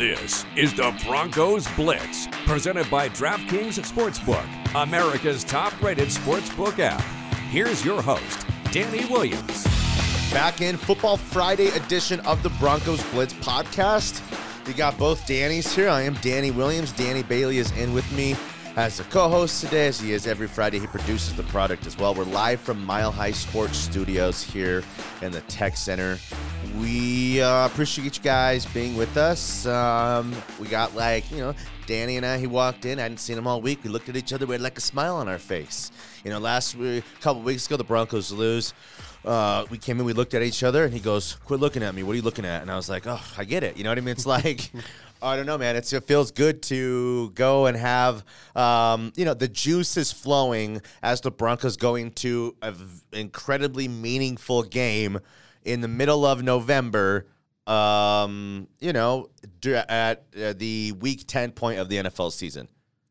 This is the Broncos Blitz, presented by DraftKings Sportsbook, America's top rated sportsbook app. Here's your host, Danny Williams. Back in Football Friday edition of the Broncos Blitz podcast. We got both Danny's here. I am Danny Williams. Danny Bailey is in with me as a co-host today, as he is every Friday. He produces the product as well. We're live from Mile High Sports Studios here in the Tech Center. We uh, appreciate you guys being with us. Um, we got like you know, Danny and I. He walked in. I hadn't seen him all week. We looked at each other. We had like a smile on our face. You know, last week, a couple weeks ago, the Broncos lose. Uh, we came in, we looked at each other, and he goes, "Quit looking at me. What are you looking at?" And I was like, "Oh, I get it. You know what I mean? It's like." I don't know, man. It's, it feels good to go and have, um, you know, the juice is flowing as the Broncos going to an incredibly meaningful game in the middle of November. Um, you know, at uh, the week ten point of the NFL season.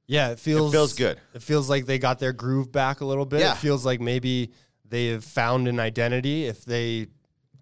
Yeah, it feels it feels good. It feels like they got their groove back a little bit. Yeah. It feels like maybe they have found an identity. If they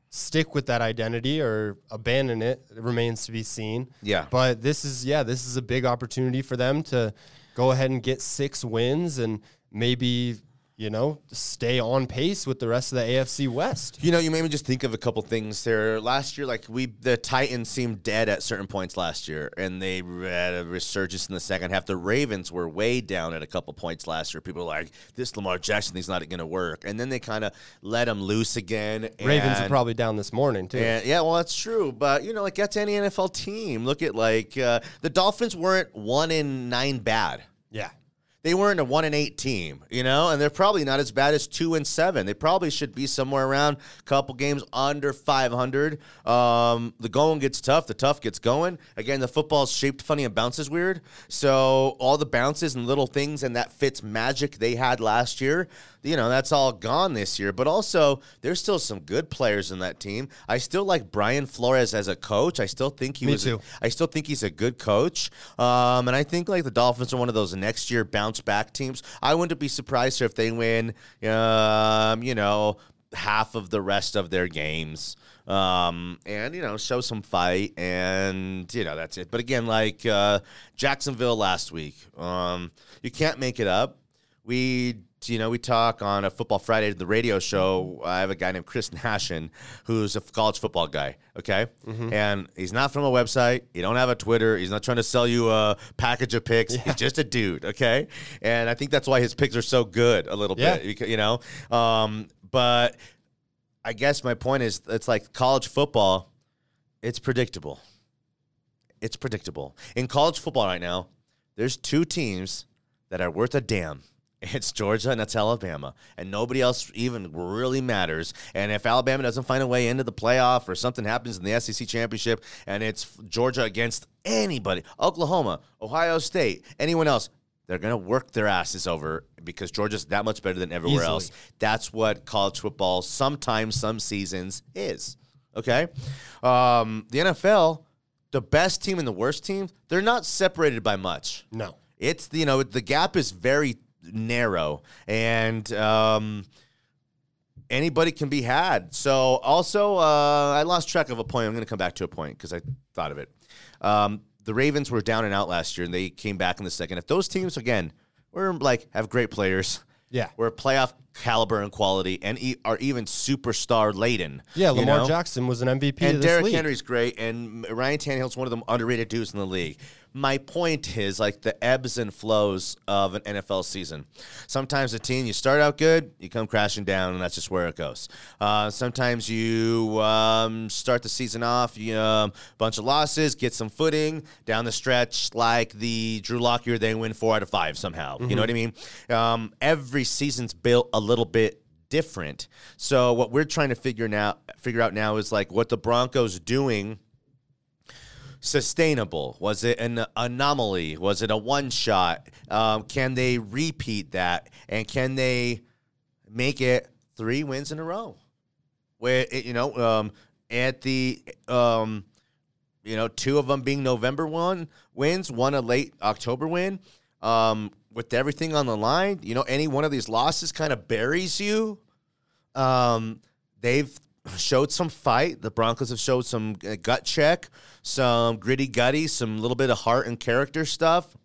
stick with that identity or abandon it, it remains to be seen. Yeah. But this is yeah, this is a big opportunity for them to go ahead and get six wins and maybe you know, stay on pace with the rest of the AFC West. You know, you made me just think of a couple things there. Last year, like we, the Titans seemed dead at certain points last year, and they had a resurgence in the second half. The Ravens were way down at a couple points last year. People were like, "This Lamar Jackson thing's not going to work," and then they kind of let them loose again. Ravens are probably down this morning too. and, yeah, well, that's true. But you know, like that's any NFL team. Look at like uh, the Dolphins weren't one in nine bad. yeah. They weren't a one and eight team, you know, and they're probably not as bad as two and seven. They probably should be somewhere around a couple games under five hundred. Um, the going gets tough. The tough gets going. Again, the football's shaped funny and bounces weird. So all the bounces and little things and that fits magic they had last year, you know, that's all gone this year. But also, there's still some good players in that team. I still like Brian Flores as a coach. I still think he Me was. too. I still think he's a good coach. Um, and I think like the Dolphins are one of those next year bounce back teams. I wouldn't be surprised if they win, um, you know, half of the rest of their games. Um, and you know, show some fight, and you know that's it. But again, like uh, Jacksonville last week, um, you can't make it up. We, you know, we talk on a Football Friday, the radio show. I have a guy named Chris Nashin, who's a college football guy. Okay, and he's not from a website. He don't have a Twitter. He's not trying to sell you a package of picks. He's just a dude. Okay, and I think that's why his picks are so good. A little Yeah. bit, because, you know. Um, but I guess my point is, it's like college football. It's predictable. It's predictable in college football right now. There's two teams that are worth a damn. It's Georgia and it's Alabama, and nobody else even really matters. And if Alabama doesn't find a way into the playoff or something happens in the SEC championship, and it's Georgia against anybody, Oklahoma, Ohio State, anyone else, they're gonna work their asses over because Georgia's that much better than everywhere Easily. else. That's what college football sometimes, some seasons is. Okay, um, the NFL, the best team and the worst team, they're not separated by much. No. It's you know the gap is very narrow, and um, anybody can be had. So also, uh, I lost track of a point. I'm going to come back to a point because I thought of it. Um, the Ravens were down and out last year, and they came back in the second. If those teams again were like have great players, Yeah. were playoff caliber and quality, and e- are even superstar laden. Yeah, you Lamar know? Jackson was an MVP And Derrick. Henry's great, and Ryan Tannehill's one of the underrated dudes in the league. My point is like the ebbs and flows of an NFL season. Sometimes a team you start out good, you come crashing down, and that's just where it goes. Uh, sometimes you um, start the season off, you um, bunch of losses, get some footing down the stretch, like the Drew Lock year, they win four out of five somehow. You know what I mean? Um, every season's built a little bit different. So what we're trying to figure now figure out now is like what the Broncos doing sustainable? Was it an anomaly? Was it a one shot? Um, can they repeat that? And can they make it three wins in a row? Where it, you know, um, at the um, you know, two of them being November one wins, one a late October win. Um, with everything on the line, you know, any one of these losses kind of buries you. Um, they've showed some fight. The Broncos have showed some uh, gut check, some gritty gutty, some little bit of heart and character stuff.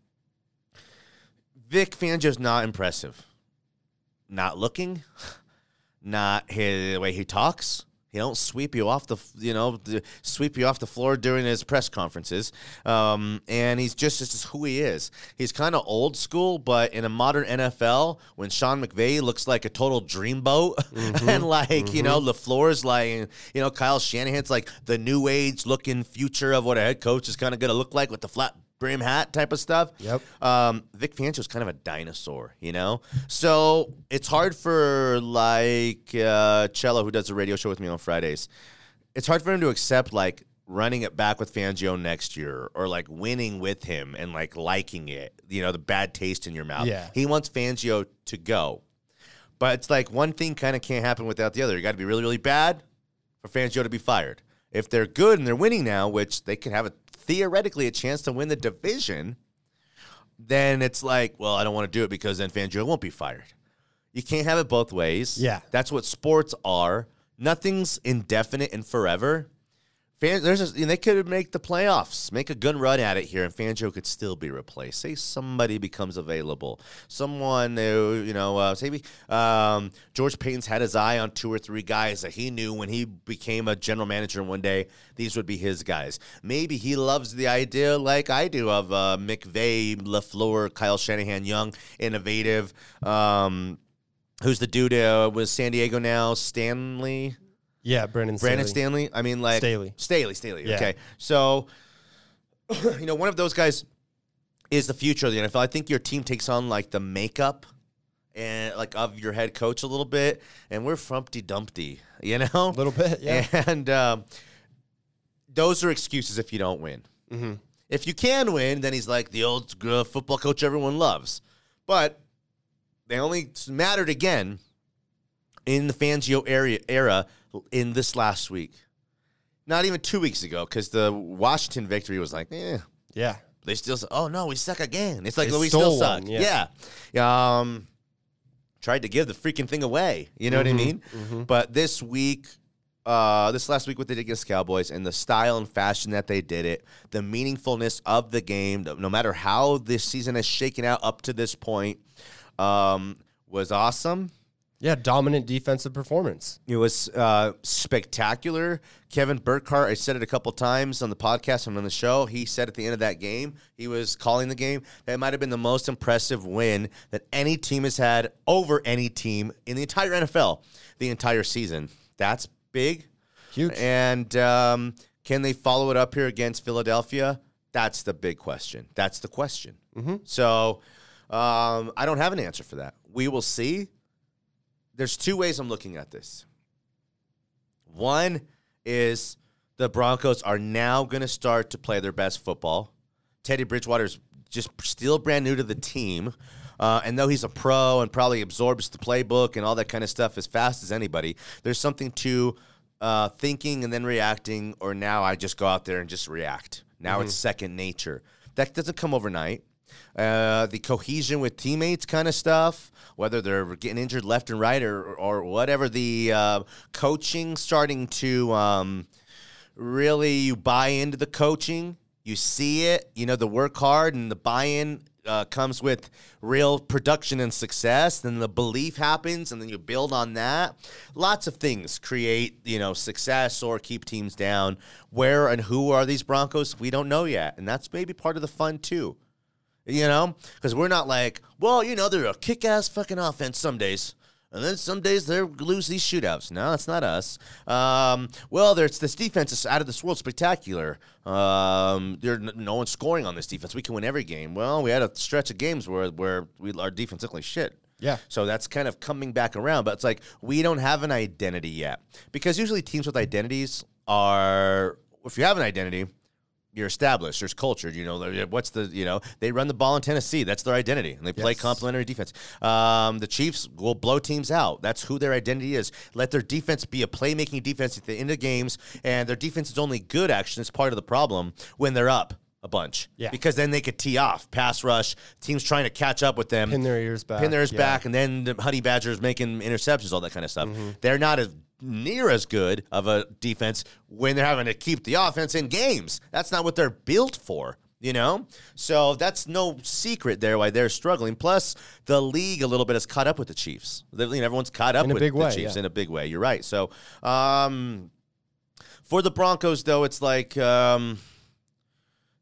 Vic Fangio's not impressive. Not looking, not his, the way he talks. He don't sweep you off the, you know, sweep you off the floor during his press conferences. Um, and he's just this is who he is. He's kind of old school, but in a modern NFL, when Sean McVay looks like a total dreamboat, and like you know, Lafleur's like, you know, Kyle Shanahan's like the new age looking future of what a head coach is kind of going to look like with the flat brim hat type of stuff. Yep. Um, Vic Fangio's kind of a dinosaur, you know? So it's hard for like uh, Cello, who does a radio show with me on Fridays, it's hard for him to accept like running it back with Fangio next year or like winning with him and like liking it, you know, the bad taste in your mouth. Yeah. He wants Fangio to go. But it's like one thing kind of can't happen without the other. You got to be really, really bad for Fangio to be fired. If they're good and they're winning now, which they could have a theoretically a chance to win the division, then it's like, well, I don't want to do it because then Fangio won't be fired. You can't have it both ways. Yeah. That's what sports are. Nothing's indefinite and forever. Fan, there's a, they could make the playoffs, make a good run at it here, and Fangio could still be replaced. Say somebody becomes available, someone who you know, uh, say we, um, George Paton's had his eye on two or three guys that he knew when he became a general manager one day. These would be his guys. Maybe he loves the idea, like I do, of uh, McVay, Lafleur, Kyle Shanahan, young, innovative. Um, who's the dude uh, with San Diego now? Stanley. Yeah, Brandon. Brandon Staley. Stanley. I mean, like Staley. Staley. Staley. Yeah. Okay. So, you know, one of those guys is the future of the NFL. I think your team takes on like the makeup and like of your head coach a little bit, and we're frumpty dumpty, you know, A little bit. Yeah. And um, those are excuses if you don't win. Mm-hmm. If you can win, then he's like the old uh, football coach everyone loves. But they only mattered again in the Fangio area era in this last week. Not even two weeks ago, because the Washington victory was like, eh, Yeah. they still say, oh no, we suck again. It's like They we still suck. one, yeah. yeah. Um, tried to give the freaking thing away. You know Mm-hmm, what I mean? But this week, uh, this last week, what they did against Cowboys and the style and fashion that they did it, the meaningfulness of the game, no matter how this season has shaken out up to this point, um, was awesome. Yeah. Dominant defensive performance. It was uh, spectacular. Kevin Burkhardt, I said it a couple times on the podcast and on the show. He said at the end of that game, he was calling the game, that might have been the most impressive win that any team has had over any team in the entire NFL the entire season. That's big. Huge. And um, can they follow it up here against Philadelphia? That's the big question. That's the question. So um, I don't have an answer for that. We will see. There's two ways I'm looking at this. One is the Broncos are now going to start to play their best football. Teddy Bridgewater's just still brand new to the team. Uh, and though he's a pro and probably absorbs the playbook and all that kind of stuff as fast as anybody, there's something to uh, thinking and then reacting, or now I just go out there and just react. Now it's second nature. That doesn't come overnight. Uh, the cohesion with teammates kind of stuff, whether they're getting injured left and right or, or whatever, the uh, coaching starting to um, really you buy into the coaching, you see it, you know, the work hard and the buy in uh, comes with real production and success. Then the belief happens, and then you build on that. Lots of things create, you know, success or keep teams down. Where and who are these Broncos? We don't know yet, and that's maybe part of the fun too. You know, because we're not like, well, you know, they're a kick-ass fucking offense some days. And then some days they lose these shootouts. No, it's not us. Um, well, there's this defense is out of this world spectacular. Um, there no one's scoring on this defense. We can win every game. Well, we had a stretch of games where where we, our defense looked like shit. Yeah. So that's kind of coming back around, but it's like we don't have an identity yet because usually teams with identities are if you have an identity, you're established. There's culture. You know, what's the you know they run the ball in Tennessee. That's their identity, and they play Yes. complementary defense. Um, the Chiefs will blow teams out. That's who their identity is. Let their defense be a playmaking defense at the end of games, and their defense is only good. Actually, it's part of the problem when they're up a bunch. Yeah. because then they could tee off, pass rush. Teams trying to catch up with them Pin their ears back. pin theirs yeah. back, and then the Honey Badgers making interceptions, all that kind of stuff. Mm-hmm. They're not as near as good of a defense when they're having to keep the offense in games. That's not what they're built for. You know, so that's no secret there why they're struggling. Plus, the league a little bit has caught up with the Chiefs. You know, everyone's caught up In with the way, Chiefs yeah. in a big way. You're right. So, um, for the Broncos, though, it's like, um,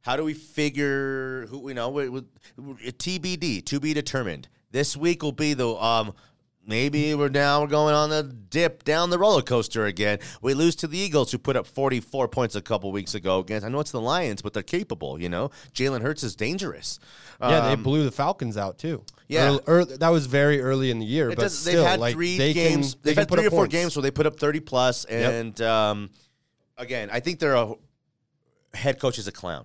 how do we figure who you know? TBD, to be determined. This week will be the um. Maybe we're now we're going on the dip down the roller coaster again. We lose to the Eagles, who put up 44 points a couple weeks ago against. I know it's the Lions, but they're capable. You know, Jalen Hurts is dangerous. Yeah, they Um, blew the Falcons out too. Yeah. Earl- early- that was very early in the year, It but still, they've had like three they games. Can, they they've had three or four points. games where they put up thirty plus, and um, again, I think their head coach is a clown.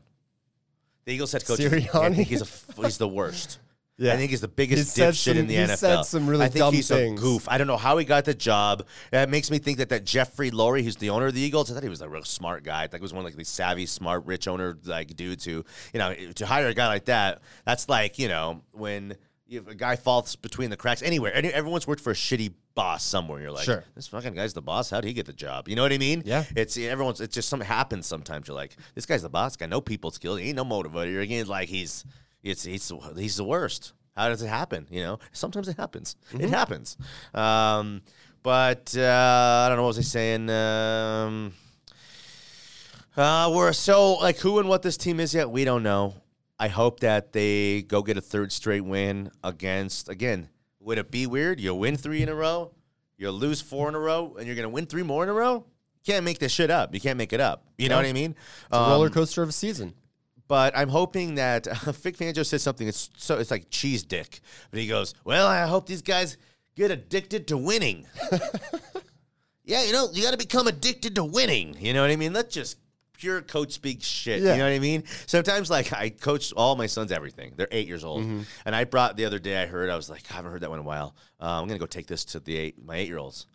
The Eagles head coach, is, I think he's a he's the worst. Yeah. I think he's the biggest said dipshit in the he's NFL. said some really I think dumb he's things. a goof. I don't know how he got the job. That makes me think that that Jeffrey Lurie, who's the owner of the Eagles, I thought he was a real smart guy. I think he was one of like these savvy, smart, rich owner like dudes who, you know, to hire a guy like that, that's like you know when. You have a guy falls between the cracks anywhere. Any- Everyone's worked for a shitty boss somewhere. You're like, Sure. this fucking guy's the boss. How'd he get the job? You know what I mean? Yeah. It's everyone's. It's just something happens sometimes. You're like, this guy's the boss. Got no people skills. He ain't no motivator. Again, like he's, it's he's he's the worst. How does it happen? You know, sometimes it happens. It happens. Um, but uh, I don't know what was I saying. Um, uh, we're so like who and what this team is yet. We don't know. I hope that they go get a third straight win against again. Would it be weird? You'll win three in a row, you lose four in a row, and you're gonna win three more in a row. You can't make this shit up. You can't make it up. You know what I mean? It's a Um, roller coaster of a season. But I'm hoping that Vic Fangio said something. It's so it's like cheese dick, but he goes, "Well, I hope these guys get addicted to winning." yeah, you know, you got to become addicted to winning. You know what I mean? That's just pure coach speak shit. Yeah. You know what I mean? Sometimes, like, I coach all my sons everything. They're eight years old, and I brought the other day. I heard I was like, I haven't heard that one in a while. Uh, I'm gonna go take this to the eight my eight year olds,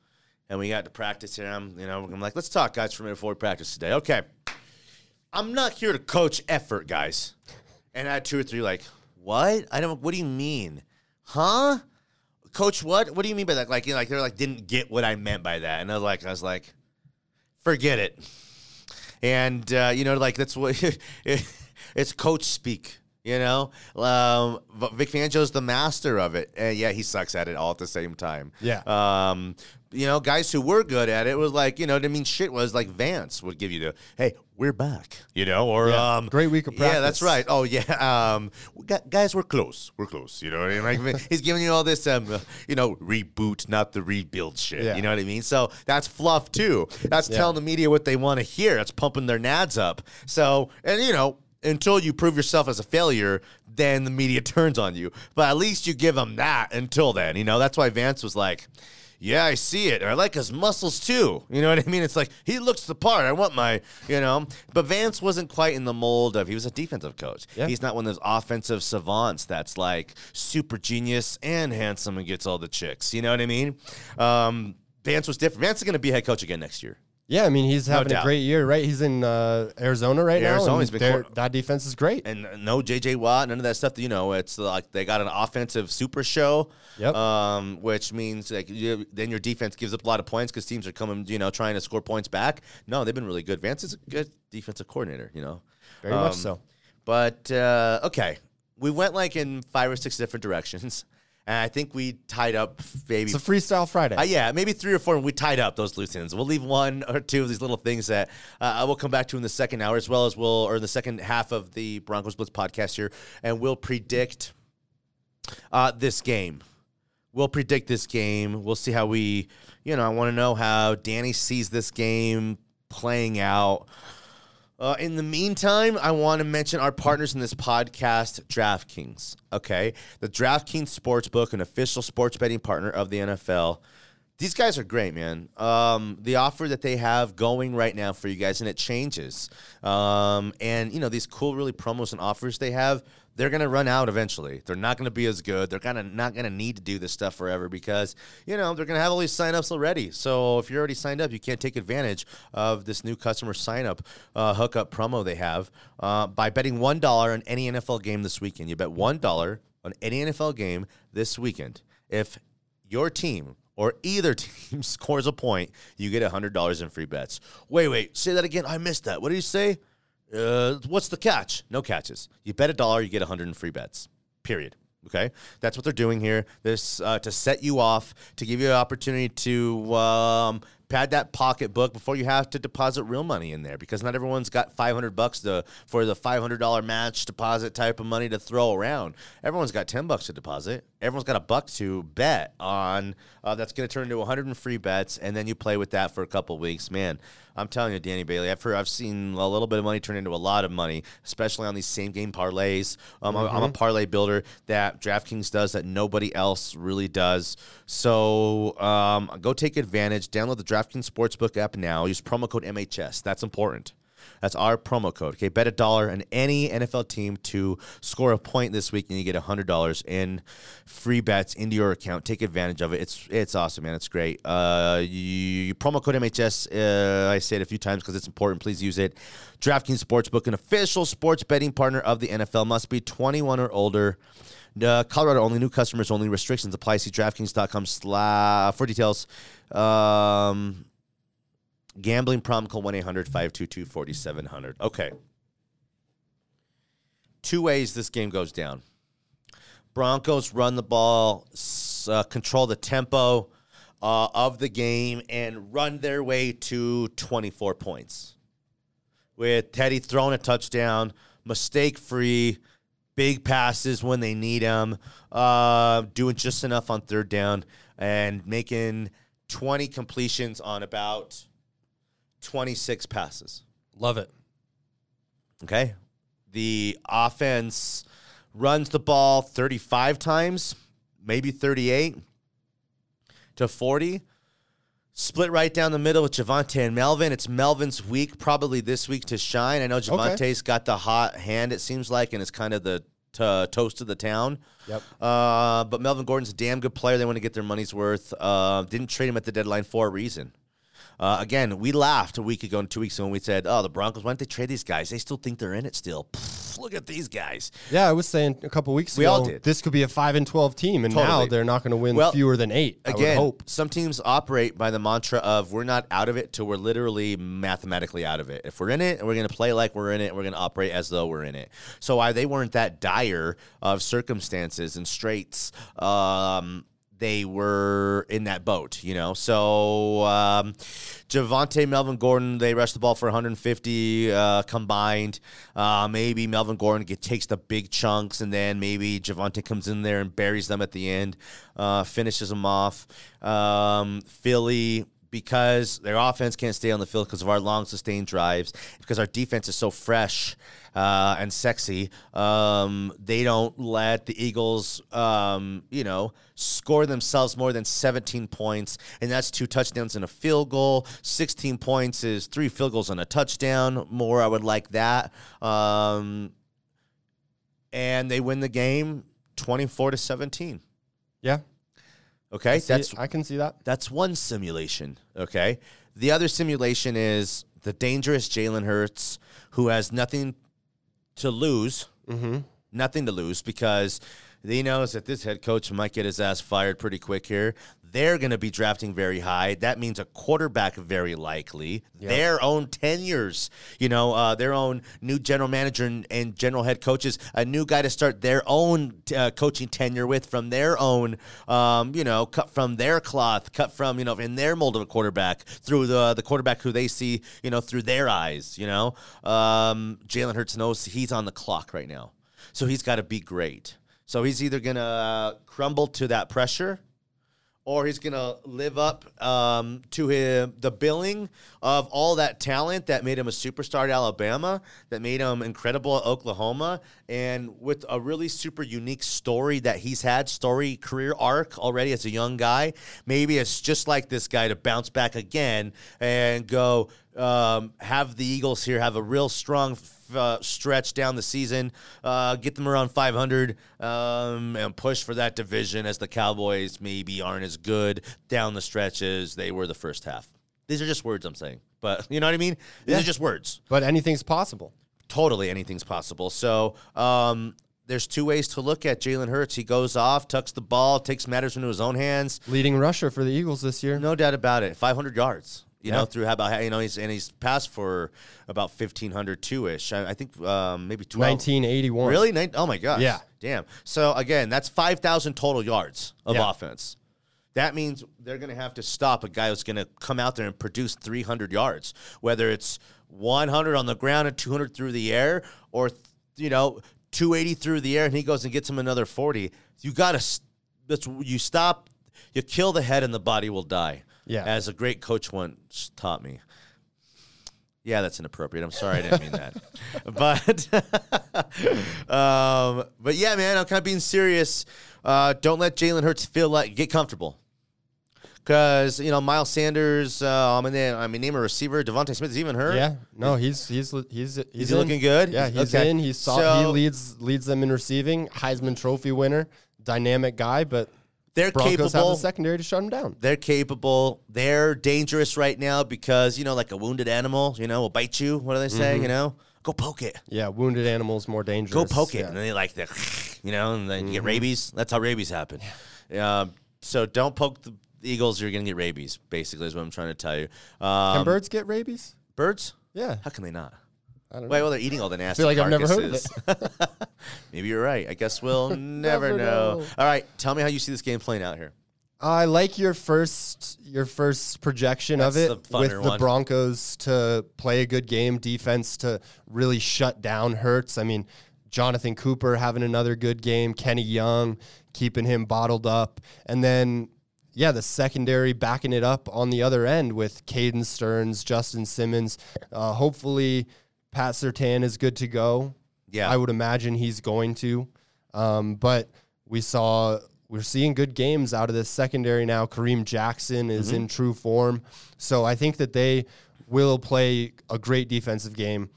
and we got to practice here. I'm, you know, I'm like, let's talk, guys, for a minute before we practice today. Okay. I'm not here to coach effort, guys. And I had two or three like, what? I don't. What do you mean, huh? Coach, what? What do you mean by that? Like, you know, like they're like didn't get what I meant by that, and I was like, I was like, forget it. And uh, you know, like that's what it's coach speak. You know, um, Vic Fangio's the master of it, and yeah, he sucks at it all at the same time. Yeah. Um, you know, guys who were good at it was like, you know, I mean, shit was like Vance would give you the, hey, we're back, you know, or Yeah. um, Great week of practice. Yeah, that's right. Oh yeah, um, we got- guys, we're close, we're close. You know what I mean? Like he's giving you all this, um, uh, you know, reboot, not the rebuild shit. Yeah. You know what I mean? So that's fluff too. That's Yeah. telling the media what they want to hear. That's pumping their nads up. So and you know. Until you prove yourself as a failure, then the media turns on you. But at least you give them that until then. You know, that's why Vance was like, yeah, I see it. I like his muscles too. You know what I mean? It's like he looks the part. I want my, you know. But Vance wasn't quite in the mold of he was a defensive coach. Yeah. He's not one of those offensive savants that's like super genius and handsome and gets all the chicks. You know what I mean? Um, Vance was different. Vance is going to be head coach again next year. Yeah, I mean he's having doubt. a great year, right? He's in uh, Arizona right Arizona, now. and he's been they're- that defense is great. and no JJ Watt, none of that stuff. You know, it's like they got an offensive super show. Yep. Um, which means like you, then your defense gives up a lot of points because teams are coming, you know, trying to score points back. No, they've been really good. Vance is a good defensive coordinator. You know, Very much Um, so. But uh, okay, we went like in five or six different directions, and I think we tied up maybe It's a freestyle Friday. uh, yeah, maybe three or four. and We tied up those loose ends. We'll leave one or two of these little things that uh, I will come back to in the second hour, as well as we'll, or in the second half of the Broncos Blitz podcast here, and we'll predict uh, this game. We'll predict this game. We'll see how we, you know, I want to know how Danny sees this game playing out. Uh, in the meantime, I want to mention our partners in this podcast, DraftKings. Okay, the DraftKings Sportsbook, an official sports betting partner of the NFL. These guys are great, man. Um, the offer that they have going right now for you guys, and it changes. Um, and you know these cool, really promos and offers they have. They're gonna run out eventually. They're not gonna be as good. They're kind of not gonna need to do this stuff forever because you know they're gonna have all these signups already. So if you're already signed up, you can't take advantage of this new customer sign up uh, hookup promo they have uh, by betting one dollar on any NFL game this weekend. You bet one dollar on any NFL game this weekend. If your team or either team scores a point, you get $100 in free bets. Wait, wait, say that again. I missed that. What did you say? Uh, what's the catch? No catches. You bet a dollar, you get 100 in free bets. Period. Okay, that's what they're doing here. This uh, to set you off, to give you an opportunity to um, pad that pocketbook before you have to deposit real money in there because not everyone's got 500 bucks to, for the $500 match deposit type of money to throw around. Everyone's got 10 bucks to deposit. Everyone's got a buck to bet on. Uh, that's going to turn into 100 in free bets, and then you play with that for a couple weeks. Man, I'm telling you, Danny Bailey, I've heard, I've seen a little bit of money turn into a lot of money, especially on these same game parlays. Um, I'm, I'm a parlay builder that DraftKings does that nobody else really does. So um, go take advantage. Download the DraftKings Sportsbook app now. Use promo code MHS. That's important. That's our promo code. Okay, bet a dollar on any NFL team to score a point this week, and you get hundred dollars in free bets into your account. Take advantage of it. It's it's awesome, man. It's great. Uh, you, you promo code MHS. Uh, I say it a few times because it's important. Please use it. DraftKings Sportsbook, an official sports betting partner of the NFL, must be 21 or older. Uh, Colorado only. New customers only. Restrictions apply. See DraftKings.com slash for details. Um, Gambling problem, call 1 800 522 4700. Okay. Two ways this game goes down Broncos run the ball, uh, control the tempo uh, of the game, and run their way to 24 points. With Teddy throwing a touchdown, mistake free, big passes when they need them, uh, doing just enough on third down, and making 20 completions on about 26 passes. Love it. Okay. The offense runs the ball 35 times, maybe 38 to 40. Split right down the middle with Javonte and Melvin. It's Melvin's week, probably this week to shine. I know Javonte's okay. got the hot hand, it seems like, and it's kind of the to toast of the town. Yep. Uh, but Melvin Gordon's a damn good player. They want to get their money's worth. Uh, didn't trade him at the deadline for a reason. Uh, again, we laughed a week ago and two weeks ago when we said, "Oh, the Broncos, why don't they trade these guys? They still think they're in it still. Pfft, look at these guys." Yeah, I was saying a couple weeks we ago, all did. this could be a five and twelve team, and Totally. now they're not going to win Well, fewer than eight. Again, hope. some teams operate by the mantra of we're not out of it till we're literally mathematically out of it. If we're in it and we're going to play like we're in it, we're going to operate as though we're in it. So why they weren't that dire of circumstances and straits. Um, they were in that boat, you know. So um, Javonte, Melvin Gordon, they rushed the ball for 150 uh, combined. Uh, maybe Melvin Gordon get, takes the big chunks, and then maybe Javonte comes in there and buries them at the end, uh, finishes them off. Um, Philly because their offense can't stay on the field because of our long sustained drives, because our defense is so fresh uh, and sexy. Um, they don't let the Eagles, um, you know, score themselves more than 17 points, and that's two touchdowns and a field goal. 16 points is three field goals and a touchdown. More, I would like that. Um, and they win the game 24 to 17. Yeah, Okay, I that's it. I can see that. that's one simulation. Okay. The other simulation is the dangerous Jalen Hurts, who has nothing to lose, Mm-hmm. Nothing to lose because he knows that this head coach might get his ass fired pretty quick here. They're going to be drafting very high. That means a quarterback very likely. Their own tenures, you know, uh, their own new general manager and, and general head coaches, a new guy to start their own uh, coaching tenure with from their own, um, you know, cut from their cloth, cut from, you know, in their mold of a quarterback through the the quarterback who they see, you know, through their eyes, you know. Um, Jalen Hurts knows he's on the clock right now. So he's got to be great. So he's either going to crumble to that pressure or he's going to live up um, to him, the billing of all that talent that made him a superstar at Alabama, that made him incredible at Oklahoma, and with a really super unique story that he's had, story career arc already as a young guy. Maybe it's just like this guy to bounce back again and go um, have the Eagles here have a real strong uh, stretch down the season, uh, get them around 500, um, and push for that division as the Cowboys maybe aren't as good down the stretch as they were the first half. These are just words I'm saying, but you know what I mean? These Yeah. are just words. But anything's possible. Totally anything's possible. So, um, there's two ways to look at Jalen Hurts. He goes off, tucks the ball, takes matters into his own hands. Leading rusher for the Eagles this year. No doubt about it. 500 yards. You Yeah. know, through how about you know he's and he's passed for about 1500 two ish. I, I think um, maybe 12. 1981. Really? Nin- Oh my gosh. Yeah. Damn. So again, that's 5,000 total yards of Yeah. offense. That means they're going to have to stop a guy who's going to come out there and produce 300 yards, whether it's 100 on the ground and 200 through the air, or you know 280 through the air, and he goes and gets him another 40. You got to. That's you stop. You kill the head, and the body will die. Yeah. As a great coach once taught me. Yeah, that's inappropriate. I'm sorry, I didn't mean that. But, um, but yeah, man, I'm kind of being serious. Uh, don't let Jalen Hurts feel like get comfortable. Because you know Miles Sanders, uh, I mean, they- I mean, name a receiver. DeVonta Smith is even hurt. Yeah, no, he's he's he's he's, looking good? Yeah, he's Okay. in. He's saw, he leads leads them in receiving. Heisman Trophy winner, dynamic guy, but they're Broncos have capable. the secondary to shut him down. They're capable. They're dangerous right now because you know, like a wounded animal, you know, will bite you. What do they say? You know, go poke it. Yeah, wounded animals more dangerous. go poke it, and then they like the, you know, and then you get rabies. That's how rabies happen. Um, so don't poke the Eagles. You're gonna get rabies. Basically, is what I'm trying to tell you. Um, Can birds get rabies? birds? Yeah, How can they not? I don't know. Wait, well, they're eating all the nasty. feel like I've never heard of carcasses. Maybe you're right. I guess we'll never, Never know. know. All right, tell me how you see this game playing out here. I like your first your first projection That's of it funner with the one. Broncos to play a good game, defense to really shut down Hurts. I mean, Jonathan Cooper having another good game, Kenny Young keeping him bottled up, and then yeah, the secondary backing it up on the other end with Caden Sterns, Justin Simmons. Uh, hopefully, Pat Surtain is good to go. Yeah. I would imagine he's going to. Um, but we saw we're seeing good games out of this secondary now. Kareem Jackson is in true form, so I think that they will play a great defensive game,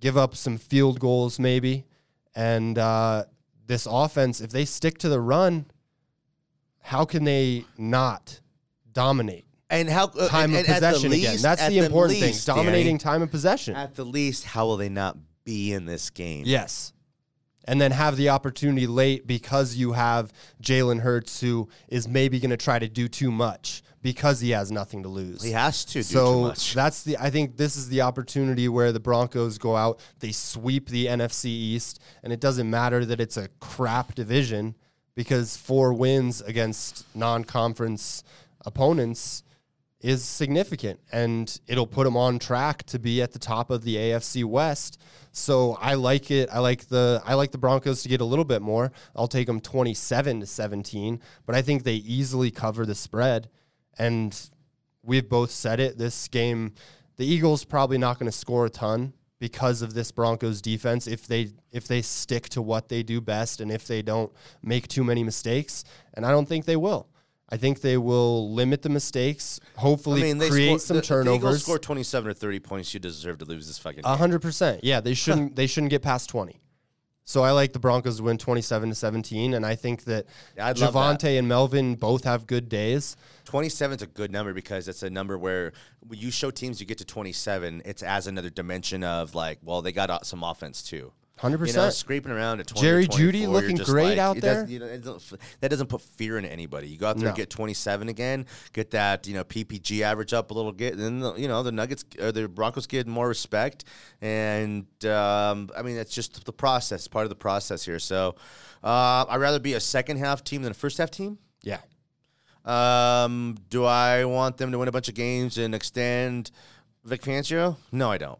give up some field goals maybe, and uh, this offense if they stick to the run, how can they not dominate? And how uh, Time and, of and the possession again. That's at the important least, thing. Danny, Dominating time of possession. At the least, how will they not be in this game? Yes. And then have the opportunity late because you have Jalen Hurts, who is maybe going to try to do too much because he has nothing to lose. He has to do too so that's the. I think this is the opportunity where the Broncos go out, they sweep the NFC East, and it doesn't matter that it's a crap division because four wins against non-conference opponents is significant and it'll put them on track to be at the top of the AFC West. So I like it. I like the I like the Broncos to get a little bit more. I'll take them 27 to 17, but I think they easily cover the spread and we've both said it this game the Eagles probably not going to score a ton because of this Broncos defense if they if they stick to what they do best and if they don't make too many mistakes and I don't think they will. I think they will limit the mistakes, hopefully I mean, they create score, some the, the Eagles turnovers. score 27 or 30 points. You deserve to lose this fucking hundred percent. Yeah, they shouldn't they shouldn't get past twenty. So I like the Broncos to win twenty seven to seventeen, and I think that Yeah, I'd that. Javonte and Melvin both have good days. 27 is a good number because it's a number where you show teams you get to 27, it's as another dimension of like, well, they got uh, some offense too. Hundred You know, percent. scraping around at 20 Jerry 24, Jeudy looking great like- out there. you know, doesn't- that doesn't put fear into anybody. You go out there and get 27 again, get that you know PPG average up a little bit, and then the, you know the Nuggets or the Broncos get more respect, and um, I mean that's just the process, part of the process here. So uh, I'd rather be a second half team than a first half team. Yeah. Um, do I want them to win a bunch of games and extend Vic Fangio? No, I don't.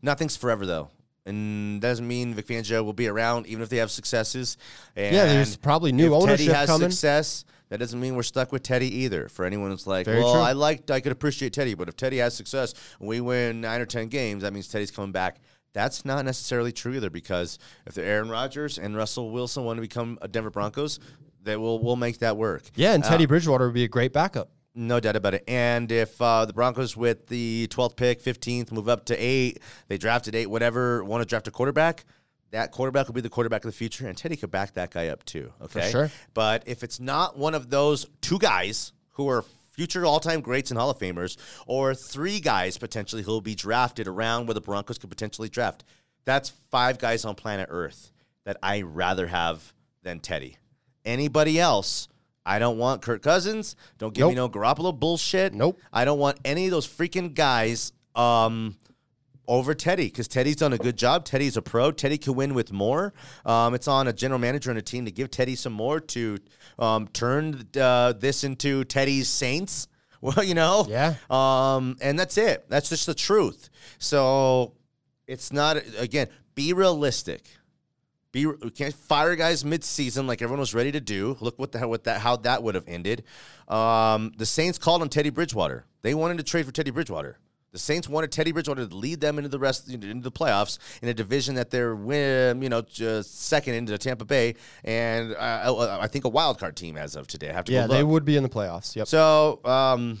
Nothing's forever though, and that doesn't mean Vic Fangio will be around even if they have successes. And Yeah, there's probably new if ownership Teddy has coming. success. That doesn't mean we're stuck with Teddy either. For anyone who's like, Very well, true. I liked, I could appreciate Teddy, but if Teddy has success and we win nine or ten games, that means Teddy's coming back. That's not necessarily true either because if the Aaron Rodgers and Russell Wilson want to become a Denver Broncos, they will will make that work. Yeah, and Teddy Uh, Bridgewater would be a great backup. No doubt about it. And if uh, the Broncos with the 12th pick, 15th, move up to eight, they drafted eight, whatever, want to draft a quarterback, that quarterback will be the quarterback of the future. And Teddy could back that guy up too. Okay. sure. But if it's not one of those two guys who are future all time greats and Hall of Famers, or three guys potentially who will be drafted around where the Broncos could potentially draft, that's five guys on planet Earth. that I rather have than Teddy. Anybody else, I don't want Kirk Cousins. Don't give me no Nope. Garoppolo bullshit. Nope. I don't want any of those freaking guys um, over Teddy because Teddy's done a good job. Teddy's a pro. Teddy can win with more. Um, it's on a general manager and a team to give Teddy some more to um, turn uh, this into Teddy's Saints. Well, you know, Yeah. Um, and that's it. That's just the truth. So it's not again. Be realistic. Be we can't fire guys mid-season like everyone was ready to do. Look what the hell what that how that would have ended. Um, the Saints called on Teddy Bridgewater. They wanted to trade for Teddy Bridgewater. The Saints wanted Teddy Bridgewater to lead them into the rest into the playoffs in a division that they're win, you know just second into Tampa Bay and uh, I think a wild card team as of today. I have to Yeah, they would be in the playoffs. Yep. So, um,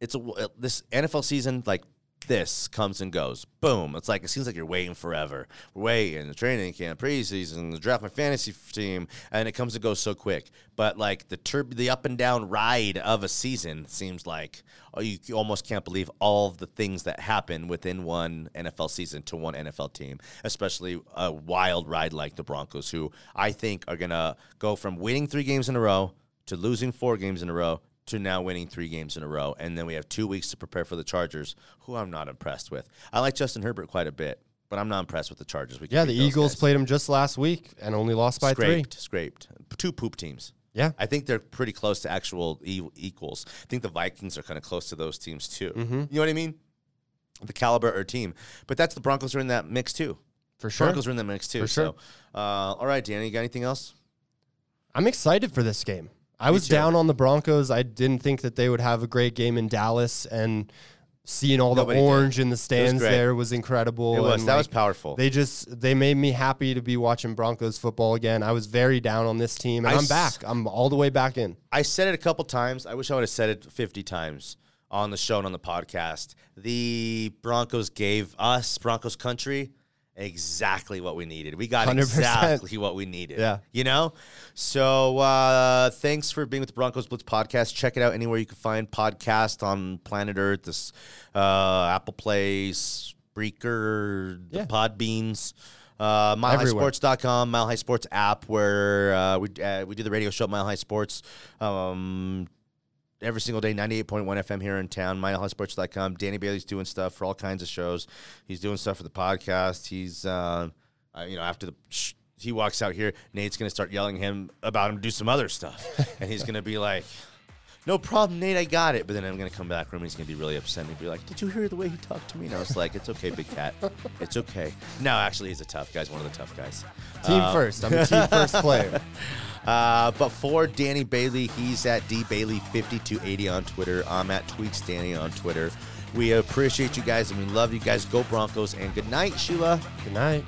it's a this NFL season like this comes and goes. Boom! It's like it seems like you're waiting forever. We're waiting the training camp, preseason, the draft my fantasy team, and it comes and goes so quick. But like the turb, the up and down ride of a season seems like oh, you almost can't believe all of the things that happen within one NFL season to one NFL team, especially a wild ride like the Broncos, who I think are gonna go from winning three games in a row to losing four games in a row to now winning three games in a row. And then we have two weeks to prepare for the Chargers, who I'm not impressed with. I like Justin Herbert quite a bit, but I'm not impressed with the Chargers. We yeah, the Eagles guys. played them just last week and only lost by scraped, three. scraped. Two poop teams. Yeah. I think they're pretty close to actual e- equals. I think the Vikings are kind of close to those teams too. Mm-hmm. You know what I mean? The caliber or team. But that's the Broncos are in that mix too. For sure. Broncos are in that mix too. For sure. So, uh, all right, Danny, you got anything else? I'm excited for this game. I was down on the Broncos. I didn't think that they would have a great game in Dallas, and seeing all Nobody the did. orange in the stands great. there was incredible. It was. and, That was powerful. They just they made me happy to be watching Broncos football again. I was very down on this team, and I I'm back. I'm all the way back in. I said it a couple times. I wish I would have said it 50 times on the show and on the podcast. The Broncos gave us, Broncos country, exactly what we needed. We got 100%. exactly what we needed. Yeah. You know? So uh, thanks for being with the Broncos Blitz podcast. Check it out anywhere you can find podcast on planet Earth, this uh, Apple Play, Spreaker, the Yeah. Podbeans. Uh. MileHighSports.com, Mile High Sports app, where uh, we uh, we do the radio show at Mile High Sports um, every single day, 98.1 FM here in town, MileHighSports.com. Danny Bailey's doing stuff for all kinds of shows. He's doing stuff for the podcast. He's, uh, uh, you know, after the. Sh- he walks out here. Nate's gonna start yelling him about him to do some other stuff, and he's gonna be like, "No problem, Nate. I got it." But then I'm gonna come back room. and He's gonna be really upset and be like, "Did you hear the way he talked to me?" And I was like, "It's okay, big cat. It's okay." No, actually, he's a tough guy. He's one of the tough guys. Team first. I'm a team first player. Uh, but for Danny Bailey, he's at dbailey5280 on Twitter. I'm at Tweets Danny on Twitter. We appreciate you guys and we love you guys. Go Broncos and good night, Sheila. Good night.